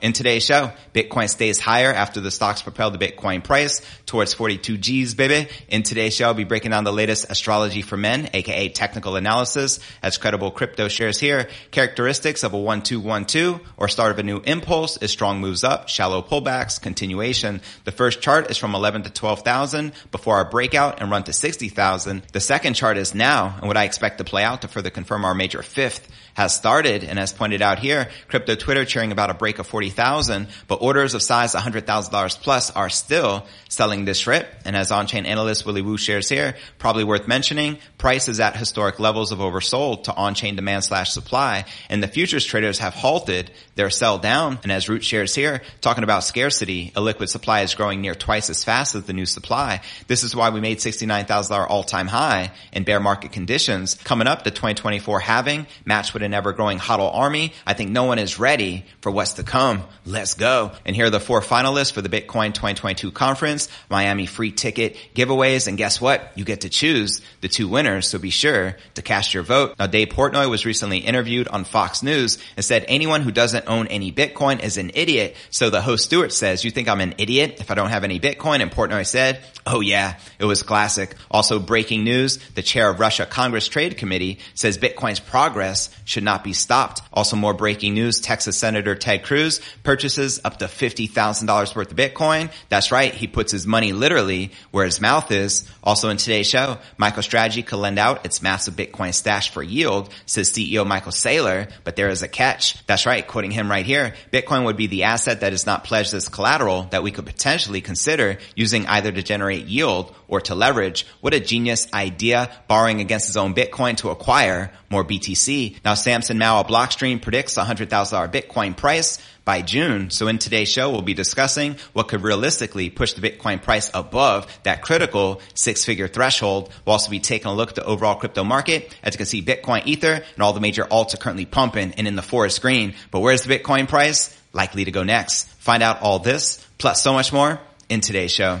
In today's show, Bitcoin stays higher after the stocks propel the Bitcoin price towards 42 G's, baby. In today's show, I'll be breaking down the latest astrology for men, aka technical analysis, as credible crypto shares here. Characteristics of a 1212 or start of a new impulse is strong moves up, shallow pullbacks, continuation. The first chart is from 11 to 12,000 before our breakout and run to 60,000. The second chart is now and what I expect to play out to further confirm our major fifth has started. And as pointed out here, crypto Twitter cheering about a break of 40,000, but orders of size $100,000 plus are still selling this rip. And as on-chain analyst Willy Woo shares here, probably worth mentioning, price is at historic levels of oversold to on-chain demand slash supply. And the futures traders have halted their sell down. And as Root shares here, talking about scarcity, a liquid supply is growing near twice as fast as the new supply. This is why we made $69,000 all-time high in bear market conditions. Coming up, the 2024 halving matched with ever growing HODL army. I think no one is ready for what's to come. Let's go. And here are the four finalists for the Bitcoin 2022 conference, Miami free ticket giveaways. And guess what? You get to choose the two winners. So be sure to cast your vote. Now, Dave Portnoy was recently interviewed on Fox News and said anyone who doesn't own any Bitcoin is an idiot. So the host Stewart says, you think I'm an idiot if I don't have any Bitcoin? And Portnoy said, oh yeah, it was classic. Also breaking news, the chair of Russia Congress Trade Committee says Bitcoin's progress should not be stopped. Also more breaking news, Texas Senator Ted Cruz purchases up to $50,000 worth of Bitcoin. That's right. He puts his money literally where his mouth is. Also in today's show, MicroStrategy could lend out its massive Bitcoin stash for yield, says CEO Michael Saylor, but there is a catch. That's right. Quoting him right here, Bitcoin would be the asset that is not pledged as collateral that we could potentially consider using either to generate yield or to leverage. What a genius idea, borrowing against his own Bitcoin to acquire more BTC. Now Samson Mow of Blockstream predicts a $100,000 Bitcoin price by June. So in today's show, we'll be discussing what could realistically push the Bitcoin price above that critical six figure threshold. We'll also be taking a look at the overall crypto market. As you can see, Bitcoin, Ether, and all the major alts are currently pumping and in the forest green. But where's the Bitcoin price? Likely to go next. Find out all this, plus so much more in today's show.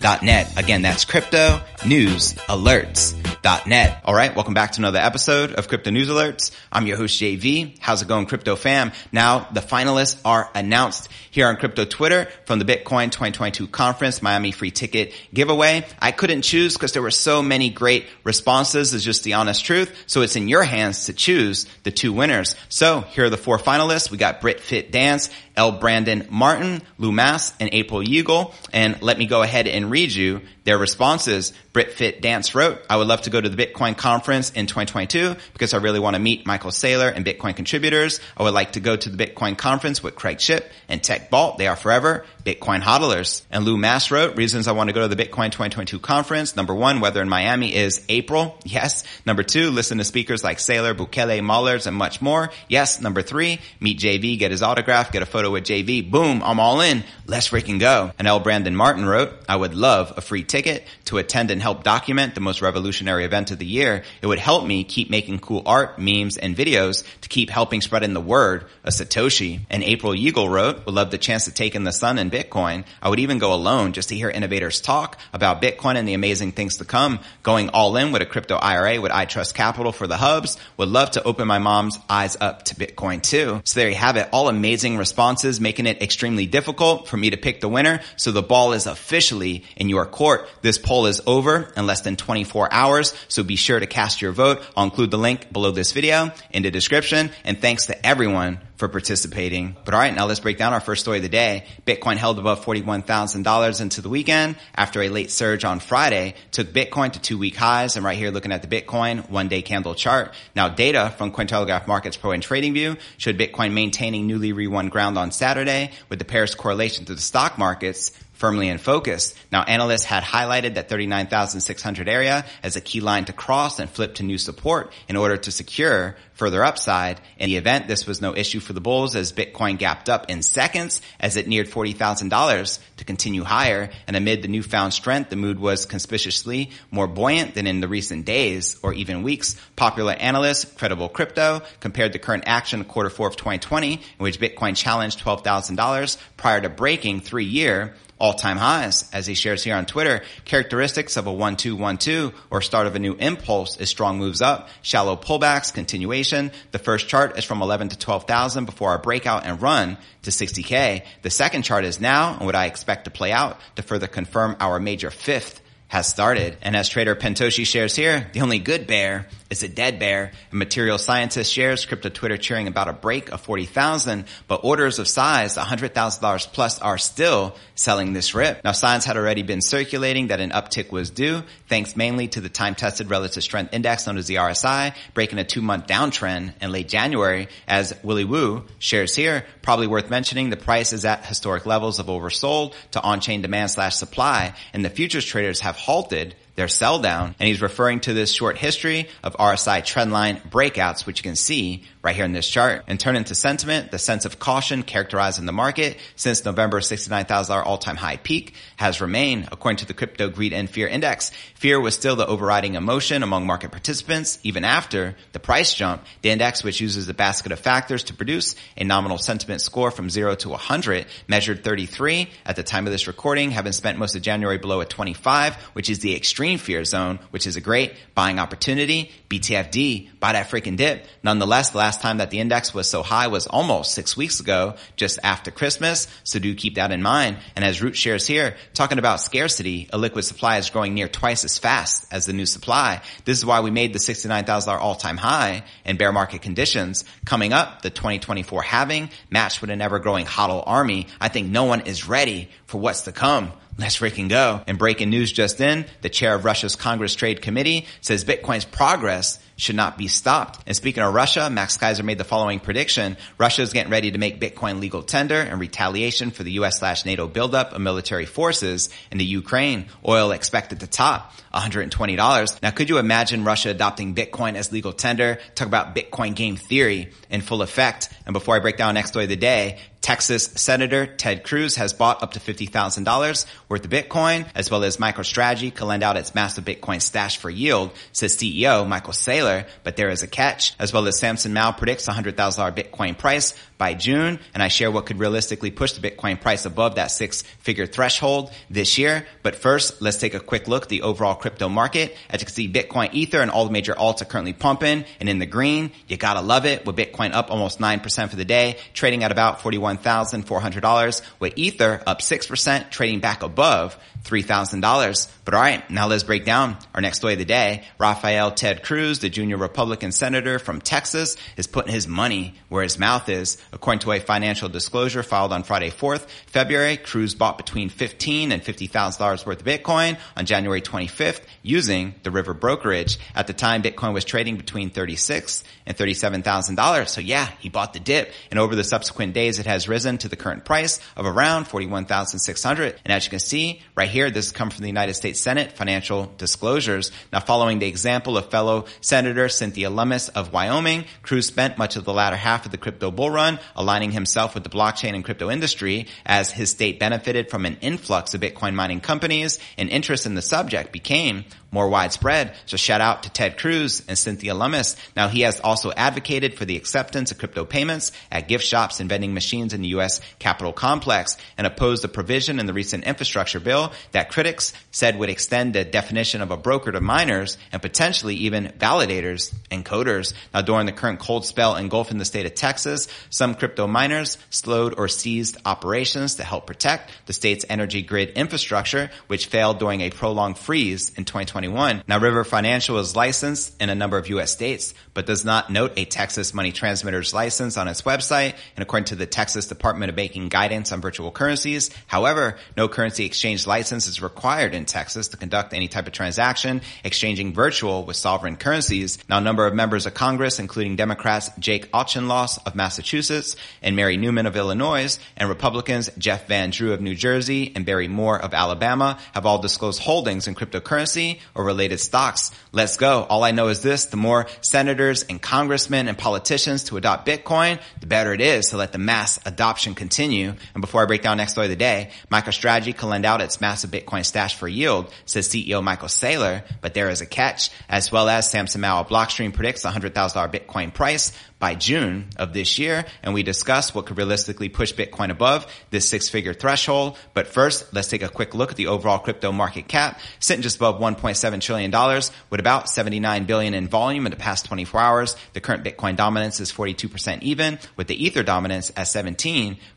cryptonewsalerts.net. Again, that's crypto news alerts.net. All right. Welcome back to another episode of Crypto News Alerts. I'm your host, JV. How's it going, crypto fam? Now the finalists are announced here on crypto Twitter from the Bitcoin 2022 conference, Miami free ticket giveaway. I couldn't choose because there were so many great responses is just the honest truth. So it's in your hands to choose the two winners. So here are the four finalists. We got Brit Fit Dance, L. Brandon Martin, Lou Mass, and April Yeagle. And let me go ahead and read you their responses. Brit Fit Dance wrote, I would love to go to the Bitcoin conference in 2022 because I really want to meet Michael Saylor and Bitcoin contributors. I would like to go to the Bitcoin conference with Craig Ship and Tech Balt. They are forever Bitcoin hodlers. And Lou Mass wrote, reasons I want to go to the Bitcoin 2022 conference. Number one, weather in Miami is April. Yes. Number two, listen to speakers like Saylor, Bukele, Mullers, and much more. Yes. Number three, meet JV, get his autograph, get a photo with JV. Boom. I'm all in. Let's freaking go. And L. Brandon Martin wrote, I would love a free ticket to attend and help document the most revolutionary event of the year. It would help me keep making cool art, memes, and videos to keep helping spreading the word of Satoshi. And April Eagle wrote, would love the chance to take in the sun and in Bitcoin. I would even go alone just to hear innovators talk about Bitcoin and the amazing things to come. Going all in with a crypto IRA with iTrust Capital for the hubs. Would love to open my mom's eyes up to Bitcoin too. So there you have it. All amazing responses making it extremely difficult for me to pick the winner. So the ball is officially in your court. This poll is over in less than 24 hours. So be sure to cast your vote. I'll include the link below this video in the description. And thanks to everyone for participating. But all right, now let's break down our first story of the day. Bitcoin held above $41,000 into the weekend after a late surge on Friday took Bitcoin to two week highs. And right here looking at the Bitcoin one day candle chart. Now data from Cointelegraph Markets Pro and TradingView showed Bitcoin maintaining newly re-won ground on Saturday with the Paris correlation to the stock markets firmly in focus. Now analysts had highlighted that 39,600 area as a key line to cross and flip to new support in order to secure further upside. In the event, this was no issue for the bulls as Bitcoin gapped up in seconds as it neared $40,000 to continue higher. And amid the newfound strength, the mood was conspicuously more buoyant than in the recent days or even weeks. Popular analysts, Credible Crypto, compared the current action quarter four of 2020 in which Bitcoin challenged $12,000 prior to breaking three year all-time highs. As he shares here on Twitter, characteristics of a 1-2-1-2 or start of a new impulse is strong moves up, shallow pullbacks, continuation. The first chart is from 11 to 12,000 before our breakout and run to 60K. The second chart is now and what I expect to play out to further confirm our major fifth has started. And as trader Pentoshi shares here, the only good bear is a dead bear. A material scientist shares crypto Twitter cheering about a break of 40,000, but orders of size $100,000 plus are still selling this rip. Now signs had already been circulating that an uptick was due, thanks mainly to the time tested relative strength index known as the RSI, breaking a two month downtrend in late January as Willy Woo shares here. Probably worth mentioning the price is at historic levels of oversold to on-chain demand slash supply and the futures traders have halted their sell down. And he's referring to this short history of RSI trendline breakouts, which you can see right here in this chart. And turn into sentiment, the sense of caution characterizing the market since November $69,000 all-time high peak has remained. According to the crypto greed and fear index, fear was still the overriding emotion among market participants even after the price jump. The index, which uses a basket of factors to produce a nominal sentiment score from zero to 100, measured 33 at the time of this recording, having spent most of January below a 25, which is the extreme fear zone, which is a great buying opportunity. BTFD, buy that freaking dip. Nonetheless, the last time that the index was so high was almost six weeks ago, just after Christmas. So do keep that in mind. And as Root shares here, talking about scarcity, a liquid supply is growing near twice as fast as the new supply. This is why we made the $69,000 all-time high in bear market conditions. Coming up, the 2024 halving matched with an ever-growing hodl army. I think no one is ready for what's to come. Let's freaking go. And breaking news just in, the chair of Russia's Congress Trade Committee says Bitcoin's progress should not be stopped. And speaking of Russia, Max Keiser made the following prediction. Russia is getting ready to make Bitcoin legal tender in retaliation for the US slash NATO buildup of military forces in the Ukraine. Oil expected to top $120. Now, could you imagine Russia adopting Bitcoin as legal tender? Talk about Bitcoin game theory in full effect. And before I break down next story of the day, Texas Senator Ted Cruz has bought up to $50,000 worth of Bitcoin, as well as MicroStrategy can lend out its massive Bitcoin stash for yield, says CEO Michael Saylor. But there is a catch, as well as Samson Mow predicts a $100,000 Bitcoin price by June. And I share what could realistically push the Bitcoin price above that six figure threshold this year. But first, let's take a quick look at the overall crypto market. As you can see, Bitcoin, Ether, and all the major alts are currently pumping. And in the green, you gotta love it with Bitcoin up almost 9% for the day, trading at about $41,400 with Ether up 6%, trading back above $3,000. But all right, now let's break down our next story of the day. Rafael Ted Cruz, the junior Republican senator from Texas, is putting his money where his mouth is. According to a financial disclosure filed on Friday 4th February, Cruz bought between 15 and $50,000 worth of Bitcoin on January 25th using the River brokerage. At the time, Bitcoin was trading between 36 and $37,000. So yeah, he bought the dip. And over the subsequent days, it has risen to the current price of around 41,600. And as you can see right here, this has come from the United States Senate financial disclosures. Now following the example of fellow Senator Cynthia Lummis of Wyoming, Cruz spent much of the latter half of the crypto bull run aligning himself with the blockchain and crypto industry as his state benefited from an influx of Bitcoin mining companies and interest in the subject became more widespread. So shout out to Ted Cruz and Cynthia Lummis. Now he has also advocated for the acceptance of crypto payments at gift shops and vending machines in the U.S. Capitol complex and opposed the provision in the recent infrastructure bill that critics said would extend the definition of a broker to miners and potentially even validators and coders. Now, during the current cold spell engulfing the state of Texas, some crypto miners slowed or ceased operations to help protect the state's energy grid infrastructure, which failed during a prolonged freeze in 2021. Now, River Financial is licensed in a number of U.S. states, but does not note a Texas money transmitter's license on its website. And according to the Texas Department of Banking guidance on virtual currencies, however, no currency exchange license is required in Texas to conduct any type of transaction exchanging virtual with sovereign currencies. Now, a number of members of Congress, including Democrats Jake Auchincloss of Massachusetts and Mary Newman of Illinois, and Republicans Jeff Van Drew of New Jersey and Barry Moore of Alabama have all disclosed holdings in cryptocurrency or related stocks. Let's go. All I know is this, the more senators and congressmen and politicians to adopt Bitcoin, the better it is to let the mass adoption continue. And before I break down next story of the day, MicroStrategy can lend out its massive Bitcoin stash for yield, says CEO Michael Saylor, but there is a catch, as well as Samson Mow Blockstream predicts a $100,000 Bitcoin price by June of this year, and we discuss what could realistically push Bitcoin above this six-figure threshold. But first, let's take a quick look at the overall crypto market cap, sitting just above 1.7 trillion dollars, with about 79 billion in volume in the past 24 hours. The current Bitcoin dominance is 42% even, with the Ether dominance at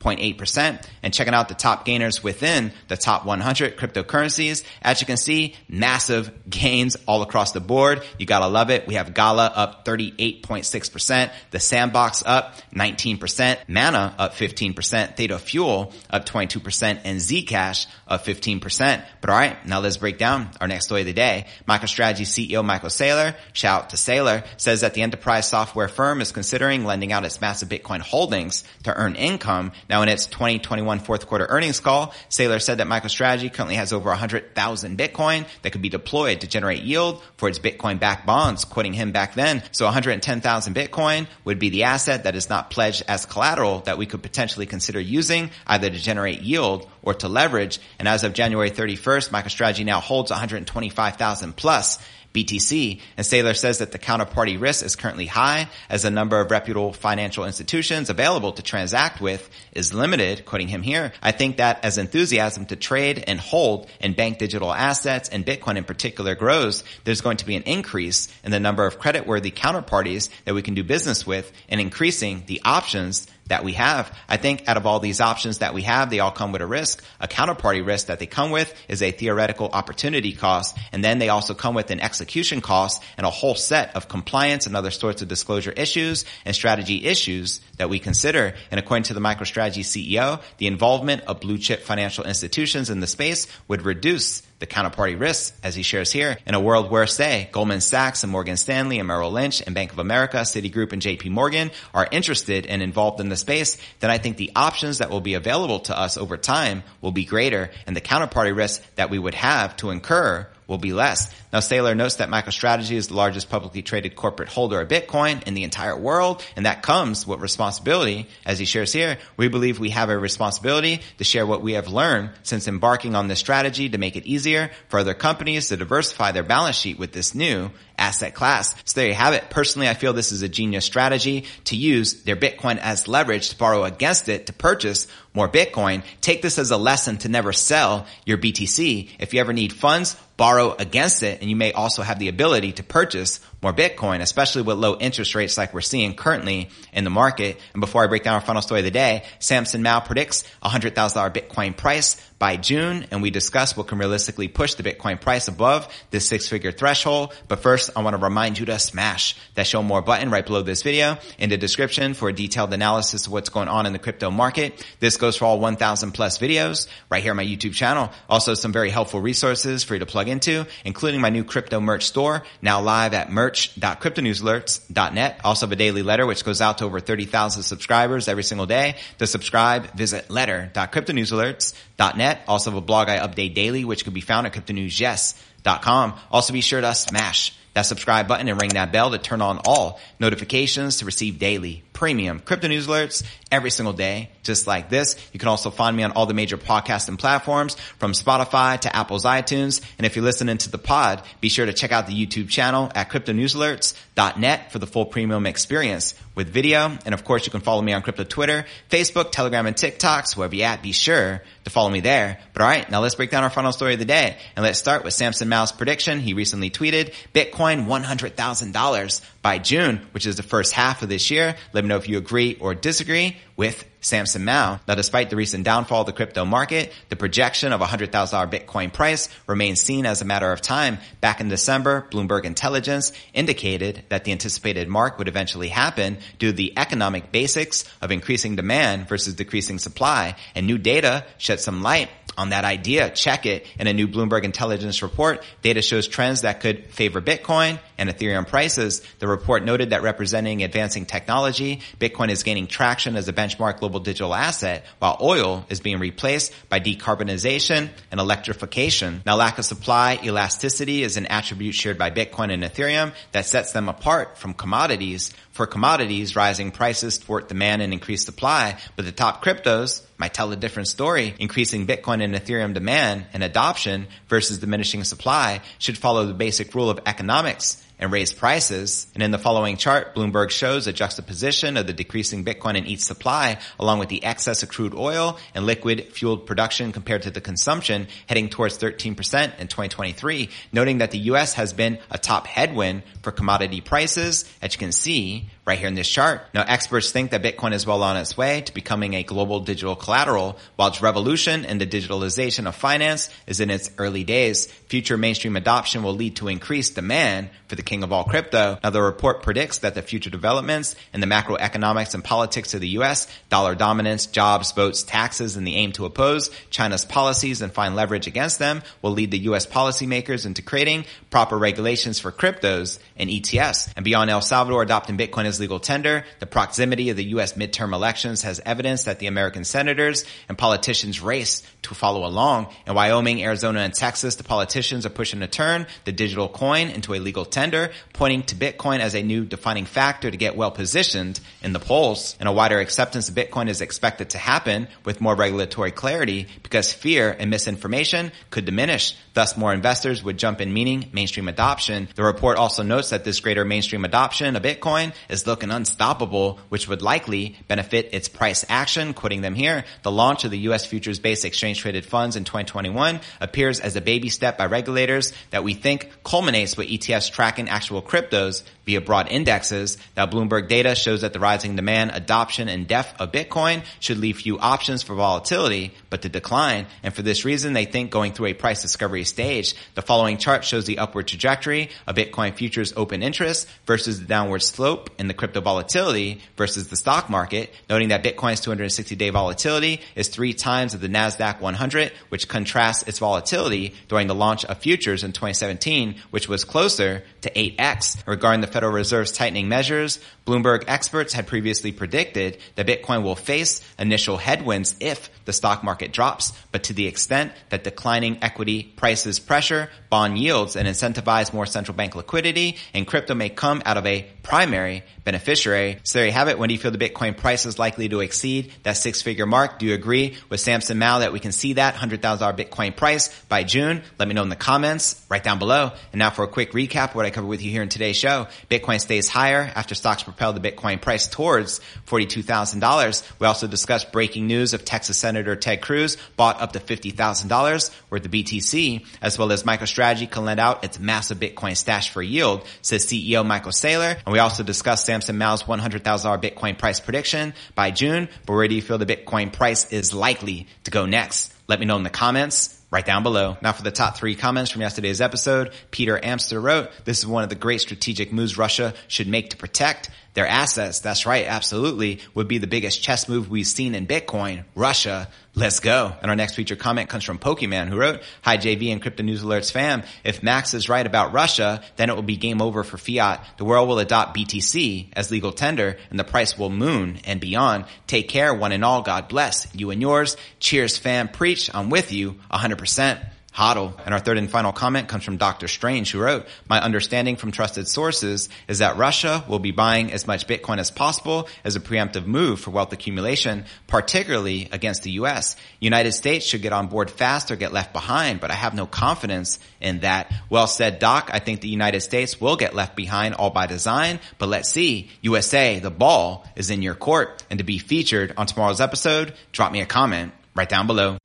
17.8%. And checking out the top gainers within the top 100 cryptocurrencies, as you can see, massive gains all across the board. You gotta love it. We have Gala up 38.6%. The Sandbox up 19%, Mana up 15%, Theta Fuel up 22%, and Zcash up 15%. But alright, now let's break down our next story of the day. MicroStrategy CEO Michael Saylor, shout out to Saylor, says that the enterprise software firm is considering lending out its massive Bitcoin holdings to earn income. Now in its 2021 fourth quarter earnings call, Saylor said that MicroStrategy currently has over 100,000 Bitcoin that could be deployed to generate yield for its Bitcoin backed bonds, quoting him back then. So 110,000 Bitcoin would be the asset that is not pledged as collateral that we could potentially consider using either to generate yield or to leverage. And as of January 31st, MicroStrategy now holds 125,000 plus BTC. And Saylor says that the counterparty risk is currently high as the number of reputable financial institutions available to transact with is limited, quoting him here. I think that as enthusiasm to trade and hold in bank digital assets and Bitcoin in particular grows, there's going to be an increase in the number of creditworthy counterparties that we can do business with and increasing the options that we have. I think out of all these options that we have, they all come with a risk. A counterparty risk that they come with is a theoretical opportunity cost. And then they also come with an execution cost and a whole set of compliance and other sorts of disclosure issues and strategy issues that we consider. And according to the MicroStrategy CEO, the involvement of blue chip financial institutions in the space would reduce the counterparty risks, as he shares here, in a world where, say, Goldman Sachs and Morgan Stanley and Merrill Lynch and Bank of America, Citigroup and JP Morgan are interested and involved in the space, then I think the options that will be available to us over time will be greater and the counterparty risks that we would have to incur will be less. Now, Saylor notes that MicroStrategy is the largest publicly traded corporate holder of Bitcoin in the entire world, and that comes with responsibility. As he shares here, we believe we have a responsibility to share what we have learned since embarking on this strategy to make it easier for other companies to diversify their balance sheet with this new asset class. So there you have it. Personally, I feel this is a genius strategy to use their Bitcoin as leverage to borrow against it to purchase more Bitcoin. Take this as a lesson to never sell your BTC. If you ever need funds, borrow against it and you may also have the ability to purchase more Bitcoin, especially with low interest rates like we're seeing currently in the market. And before I break down our final story of the day, Samson Mow predicts a $100,000 Bitcoin price by June, and we discuss what can realistically push the Bitcoin price above this six-figure threshold. But first, I want to remind you to smash that show more button right below this video in the description for a detailed analysis of what's going on in the crypto market. This goes for all 1,000 plus videos right here on my YouTube channel. Also, some very helpful resources for you to plug into, including my new crypto merch store, now live at merch.cryptonewsalerts.net. Also have a daily letter, which goes out to over 30,000 subscribers every single day. To subscribe, visit letter.cryptonewsalerts.net. Also have a blog I update daily, which can be found at cryptonewsyes.com. Also be sure to smash that subscribe button and ring that bell to turn on all notifications to receive daily premium crypto news alerts every single day, just like this. You can also find me on all the major podcasting platforms from Spotify to Apple's iTunes. And if you're listening to the pod, be sure to check out the YouTube channel at cryptonewsalerts.net for the full premium experience with video. And of course, you can follow me on crypto Twitter, Facebook, Telegram, and TikToks, wherever you're at, be sure to follow me there. But all right, now let's break down our final story of the day. And let's start with Samson Mows prediction. He recently tweeted Bitcoin $100,000 by June, which is the first half of this year. Let me know if you agree or disagree with Samson Mow. Now, despite the recent downfall of the crypto market, the projection of a $100,000 Bitcoin price remains seen as a matter of time. Back in December, Bloomberg Intelligence indicated that the anticipated mark would eventually happen due to the economic basics of increasing demand versus decreasing supply. And new data shed some light on that idea. Check it. In a new Bloomberg intelligence report, data shows trends that could favor Bitcoin and Ethereum prices. The report noted that representing advancing technology, Bitcoin is gaining traction as a benchmark global digital asset, while oil is being replaced by decarbonization and electrification. Now, lack of supply elasticity is an attribute shared by Bitcoin and Ethereum that sets them apart from commodities. For commodities, rising prices thwart demand and increase supply, but the top cryptos might tell a different story. Increasing Bitcoin and Ethereum demand and adoption versus diminishing supply should follow the basic rule of economics and raise prices. And in the following chart, Bloomberg shows a juxtaposition of the decreasing Bitcoin in each supply along with the excess of crude oil and liquid fueled production compared to the consumption heading towards 13% in 2023, noting that the U.S. has been a top headwind for commodity prices, as you can see right here in this chart. Now, experts think that Bitcoin is well on its way to becoming a global digital collateral, while its revolution in the digitalization of finance is in its early days. Future mainstream adoption will lead to increased demand for the king of all crypto. Now, the report predicts that the future developments in the macroeconomics and politics of the U.S., dollar dominance, jobs, votes, taxes, and the aim to oppose China's policies and find leverage against them will lead the U.S. policymakers into creating proper regulations for cryptos and ETFs. And beyond El Salvador adopting Bitcoin as legal tender, the proximity of the U.S. midterm elections has evidence that the American senators and politicians race to follow along. In Wyoming, Arizona, and Texas, the politicians are pushing to turn the digital coin into a legal tender, pointing to Bitcoin as a new defining factor to get well positioned in the polls. And a wider acceptance of Bitcoin is expected to happen with more regulatory clarity because fear and misinformation could diminish. Thus, more investors would jump in meaning mainstream adoption. The report also notes that this greater mainstream adoption of Bitcoin is looking unstoppable, which would likely benefit its price action. Quoting them here, the launch of the U.S. futures based exchange traded funds in 2021 appears as a baby step by regulators that we think culminates with ETFs tracking actual cryptos via broad indexes. Now, Bloomberg data shows that the rising demand, adoption, and depth of Bitcoin should leave few options for volatility, but to decline. And for this reason, they think going through a price discovery stage. The following chart shows the upward trajectory of Bitcoin futures open interest versus the downward slope in the crypto volatility versus the stock market, noting that Bitcoin's 260 day volatility is three times of the NASDAQ 100, which contrasts its volatility during the launch of futures in 2017, which was closer to 8x. Regarding the Federal Reserve's tightening measures, Bloomberg experts had previously predicted that Bitcoin will face initial headwinds if the stock market drops, but to the extent that declining equity prices pressure bond yields and incentivize more central bank liquidity, and crypto may come out of a primary beneficiary. So there you have it. When do you feel the Bitcoin price is likely to exceed that six figure mark? Do you agree with Samson Mow that we can see that $100,000 Bitcoin price by June? Let me know in the comments right down below. And now for a quick recap what I covered with you here in today's show. Bitcoin stays higher after stocks propel the Bitcoin price towards $42,000. We also discussed breaking news of Texas Senator Ted Cruz bought up to $50,000 worth of BTC, as well as MicroStrategy can lend out its massive Bitcoin stash for yield, says CEO Michael Saylor. And we also discussed Samson Mow's $100,000 Bitcoin price prediction by June. But where do you feel the Bitcoin price is likely to go next? Let me know in the comments right down below. Now for the top three comments from yesterday's episode, Peter Amster wrote, this is one of the great strategic moves Russia should make to protect their assets. That's right. Absolutely would be the biggest chess move we've seen in Bitcoin. Russia. Let's go. And our next feature comment comes from Pokemon who wrote, Hi JV and Crypto News Alerts fam. If Max is right about Russia, then it will be game over for fiat. The world will adopt BTC as legal tender and the price will moon and beyond. Take care one and all. God bless you and yours. Cheers fam. Preach. I'm with you 100%. Hodl. And our third and final comment comes from Dr. Strange who wrote, my understanding from trusted sources is that Russia will be buying as much Bitcoin as possible as a preemptive move for wealth accumulation, particularly against the U.S. United States should get on board fast or get left behind, but I have no confidence in that. Well said, Doc. I think the United States will get left behind all by design, but let's see. USA, the ball is in your court. And to be featured on tomorrow's episode, drop me a comment right down below.